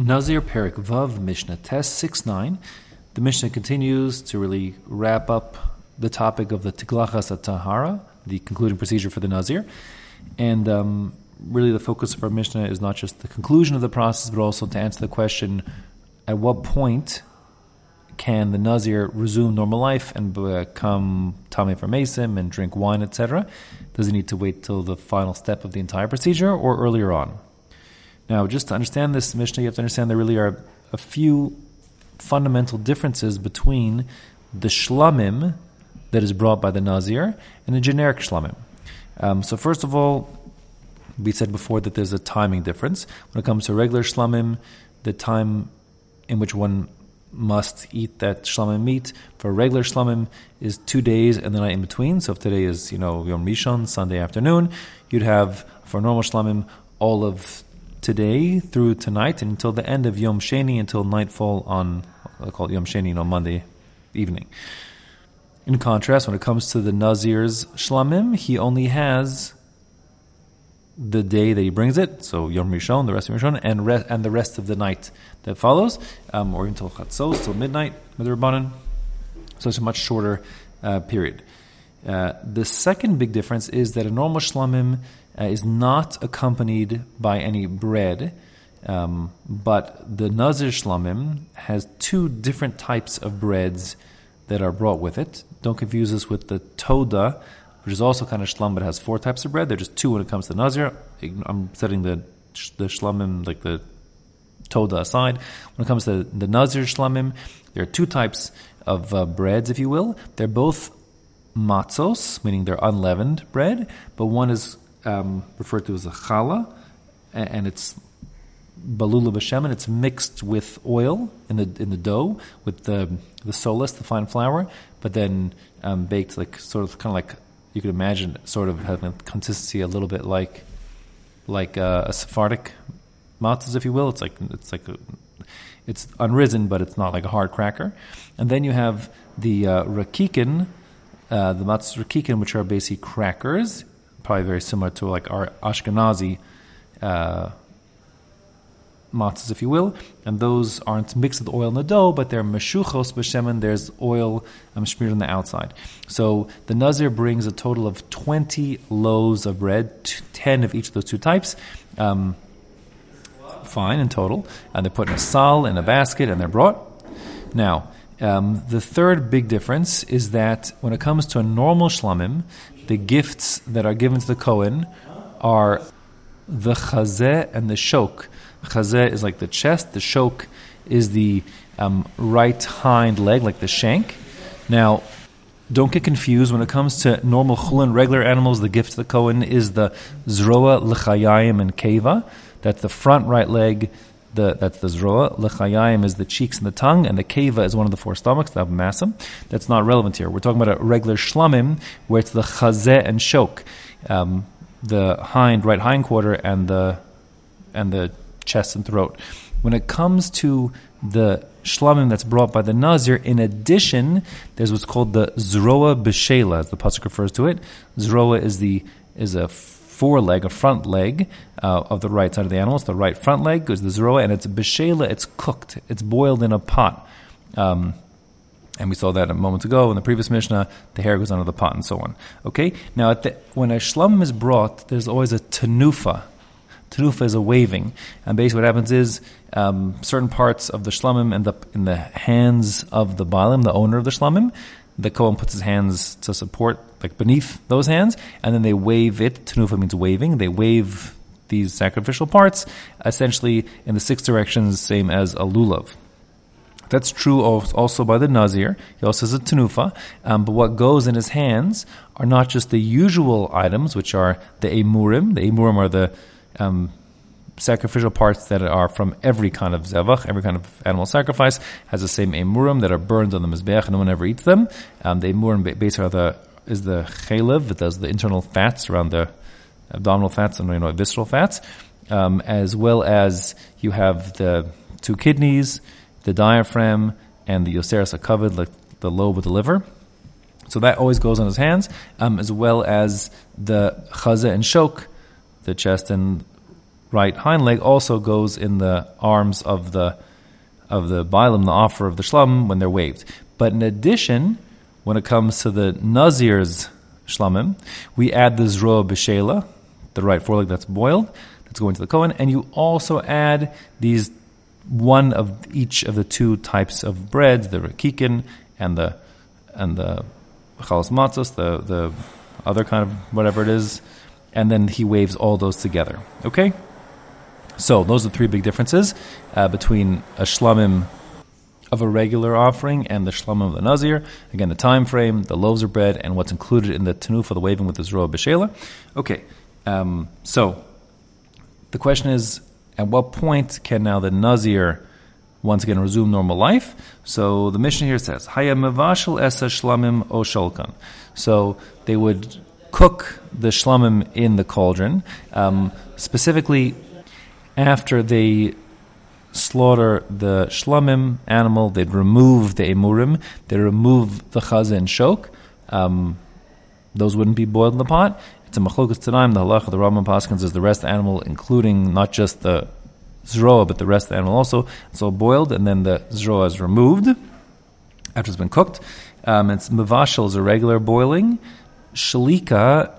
Nazir Perek Vav Mishnah Tes 6 9. The Mishnah continues to really wrap up the topic of the Tiglachas Tahara, the concluding procedure for the Nazir. And um, really, the focus of our Mishnah is not just the conclusion of the process, but also to answer the question at what point can the Nazir resume normal life and become Tameh for Mason and drink wine, etc.? Does he need to wait till the final step of the entire procedure or earlier on? Now, just to understand this Mishnah, you have to understand there really are a few fundamental differences between the shlamim that is brought by the Nazir and the generic shlamim. Um, so, first of all, we said before that there's a timing difference. When it comes to regular shlamim, the time in which one must eat that shlamim meat for regular shlamim is two days and the night in between. So if today is, you know, Yom Rishon, Sunday afternoon, you'd have for normal shlamim all of today through tonight and until the end of Yom Sheni until nightfall on I call it Yom Sheni on Monday evening. In contrast, when it comes to the Nazir's shlamim, he only has the day that he brings it, so Yom Rishon, the rest of Rishon, and, re- and the rest of the night that follows, um, or until Chatzos, till midnight, with the. So it's a much shorter uh, period. Uh, the second big difference is that a normal shlamim uh, is not accompanied by any bread, um, but the Nazir Shlamim has two different types of breads that are brought with it. Don't confuse this with the Toda, which is also kind of shlam, but has four types of bread. They're just two when it comes to Nazir. I'm setting the the shlamim, like the Toda aside. When it comes to the Nazir shlamim, there are two types of uh, breads, if you will. They're both matzos, meaning they're unleavened bread, but one is um, referred to as a challah, and it's balula b'shem, and it's mixed with oil in the in the dough with the the solas, the fine flour, but then um, baked like sort of kind of like you could imagine, sort of having a consistency a little bit like like uh, a Sephardic matzahs, if you will. It's like it's like a, it's unrisen, but it's not like a hard cracker. And then you have the uh, rakikin, uh, the matzahs rakikin, which are basically crackers probably very similar to like our Ashkenazi uh, matzahs, if you will. And those aren't mixed with oil in the dough, but they're meshuchos b'shemen. There's oil um, smeared on the outside. So the Nazir brings a total of 20 loaves of bread, 10 of each of those two types. Um, fine in total. And they're put in a sal, in a basket, and they're brought. Now, um, the third big difference is that when it comes to a normal shlamim, the gifts that are given to the Kohen are the chazeh and the shok. Chazeh is like the chest, the shok is the um, right hind leg, like the shank. Now, don't get confused when it comes to normal chulin, regular animals. The gift to the Kohen is the zroa, lechayim, and keva. That's the front right leg, the, that's the zroa. Lechayim is the cheeks and the tongue, and the keva is one of the four stomachs, the abomasum. That's not relevant here. We're talking about a regular shlamim, where it's the chazeh and shok, um, the hind, right hind quarter, and the and the chest and throat. When it comes to the shlamim that's brought by the nazir, in addition, there's what's called the zroa b'shela, as the pasuk refers to it. Zroa is the is a foreleg, a front leg uh, of the right side of the animal. It's the right front leg goes the zeroa, and it's beshela. It's cooked. It's boiled in a pot. Um, and we saw that a moment ago in the previous Mishnah. The hair goes under the pot and so on. Okay. Now, the, when a shlum is brought, there's always a tenufa. Tenufa is a waving, and basically what happens is um, certain parts of the shlamim end up in the hands of the balim, the owner of the shlamim. The kohen puts his hands to support like beneath those hands, and then they wave it. Tenufa means waving. They wave these sacrificial parts essentially in the six directions, same as a lulav. That's true also by the Nazir. He also has a tenufa. Um, but what goes in his hands are not just the usual items, which are the emurim. The emurim are the um, sacrificial parts that are from every kind of zevach, every kind of animal sacrifice, has the same emurim that are burned on the mizbeach, and no one ever eats them. Um, the emurim basically are the is the chalev that does the internal fats around the abdominal fats and you know visceral fats, um, as well as you have the two kidneys, the diaphragm, and the oseris covered, like the lobe of the liver. So that always goes on his hands, um, as well as the chaza and shok, the chest and right hind leg also goes in the arms of the of the bilam, the offer of the shlamim when they're waved. But in addition, when it comes to the nazir's shlamim, we add the zroa b'shela, the right foreleg that's boiled, that's going to the kohen, and you also add these one of each of the two types of breads, the rakikin and the and the chalas matzos, the the other kind of whatever it is, and then he waves all those together. Okay. So those are three big differences uh, between a shlamim of a regular offering and the shlamim of the nazir. Again, the time frame, the loaves of bread, and what's included in the tenufa, the waving with the zroa b'shela. Okay, um, so the question is, at what point can now the nazir once again resume normal life? So the Mishnah here says, Haya mevashel esa shlamim o sholkan. So they would cook the shlamim in the cauldron, um, specifically after they slaughter the shlamim animal, they'd remove the emurim, they remove the chazah and shok. Um, those wouldn't be boiled in the pot. It's a machlokas tanaim. The halacha, the Rambam Paskins is the rest of the animal, including not just the zroa, but the rest of the animal also. It's all boiled, and then the zroa is removed after it's been cooked. Um, it's mavashal is a regular boiling. Shalika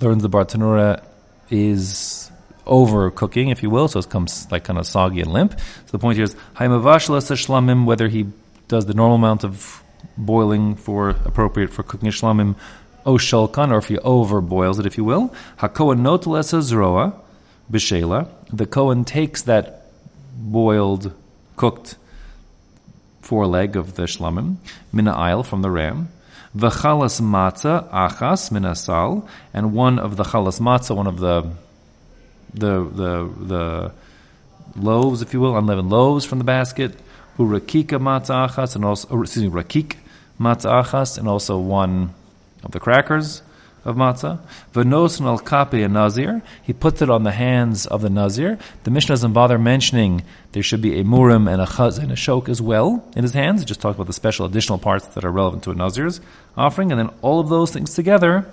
learns the Bartenura is overcooking, if you will, so it comes like kind of soggy and limp. So the point here is haimavashla shlamim, whether he does the normal amount of boiling for appropriate for cooking shlamim, o shulkan, or if he overboils it, if you will. Hakohen notlesa zroa b'shela. The Kohen takes that boiled, cooked foreleg of the shlamim, mina aisle from the ram, v'chalas matzah achas minasal, and one of the chalas matzah, one of the the the the loaves, if you will, unleavened loaves from the basket, urakika matzah achas, and also or, excuse me, rakik matzah achas, and also one of the crackers of matzah. V'nosin al kape a nazir. He puts it on the hands of the nazir. The Mishnah doesn't bother mentioning there should be emurim and a chaz and a shok as well in his hands. It just talks about the special additional parts that are relevant to a nazir's offering, and then all of those things together,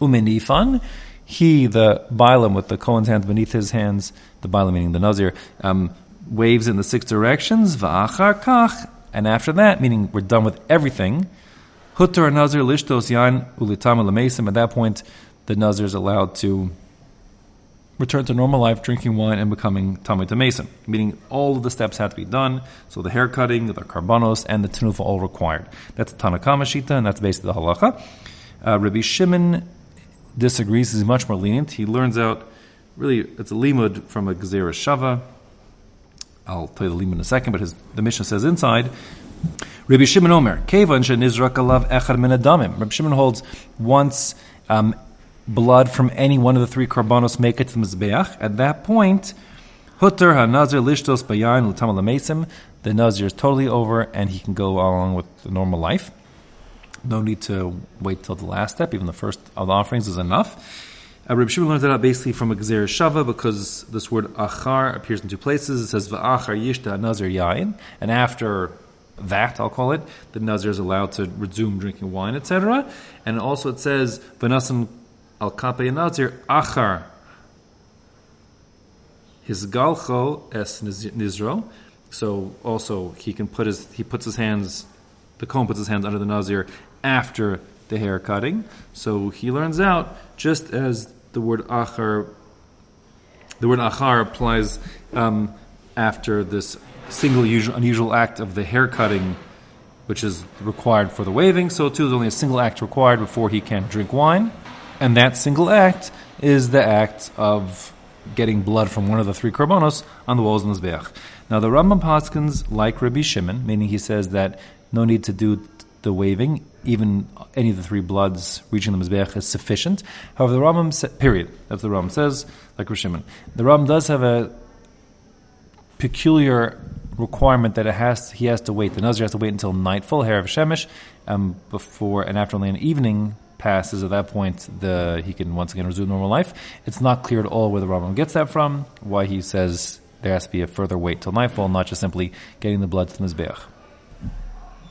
umenifan. He, the bilam with the Kohen's hands beneath his hands, the bilam meaning the nazir, um, waves in the six directions. Kach, and after that, meaning we're done with everything. Hutter Nazir lishtos yain ulitama lemesim. At that point, the Nazir is allowed to return to normal life, drinking wine and becoming tamei mason. Meaning all of the steps have to be done. So the hair cutting, the karbanos, and the tenufa all required. That's the Tanakama Shita, and that's basically the halacha. Uh, Rabbi Shimon disagrees. He's much more lenient. He learns out, really, it's a limud from a Gezerah Shava. I'll tell you the limud in a second, but his, the Mishnah says inside, Rabbi Shimon Omer, Kevan shenizrak alav echad min adamim. Rabbi Shimon holds once um, blood from any one of the three karbanos make it to the mizbeach. At that point, hutter hanazir lishtos bayan l'tam lamesim. The nazir is totally over, and he can go along with the normal life. No need to wait till the last step. Even the first of the offerings is enough. Uh, Rabbi Shimon learns that out basically from a Gezer Shava because this word achar appears in two places. It says va'achar yishta nazir yain, and after that, I'll call it, the Nazir is allowed to resume drinking wine, etc. And also it says, V'nasim al kape Nazir achar his galcho es nizro. So also he can put his he puts his hands the Kohen puts his hands under the Nazir after the hair cutting. So he learns out just as the word achar the word achar applies um, after this single usual, unusual act of the hair cutting, which is required for the waving. So too, there's only a single act required before he can drink wine, and that single act is the act of getting blood from one of the three karbanos on the walls of the mizbeach. Now the Rambam Paskins like Rabbi Shimon, meaning he says that no need to do the waving, even any of the three bloods reaching the mizbeach is sufficient. However, the Rambam sa- period, as the Rambam says, like Rabbi Shimon, the Rambam does have a peculiar requirement that it has he has to wait. The Nazir has to wait until nightfall, hair of Shemesh, um, before and after only an evening passes. At that point, the he can once again resume normal life. It's not clear at all where the Rambam gets that from. Why he says there has to be a further wait till nightfall, not just simply getting the blood to the Mizbeach.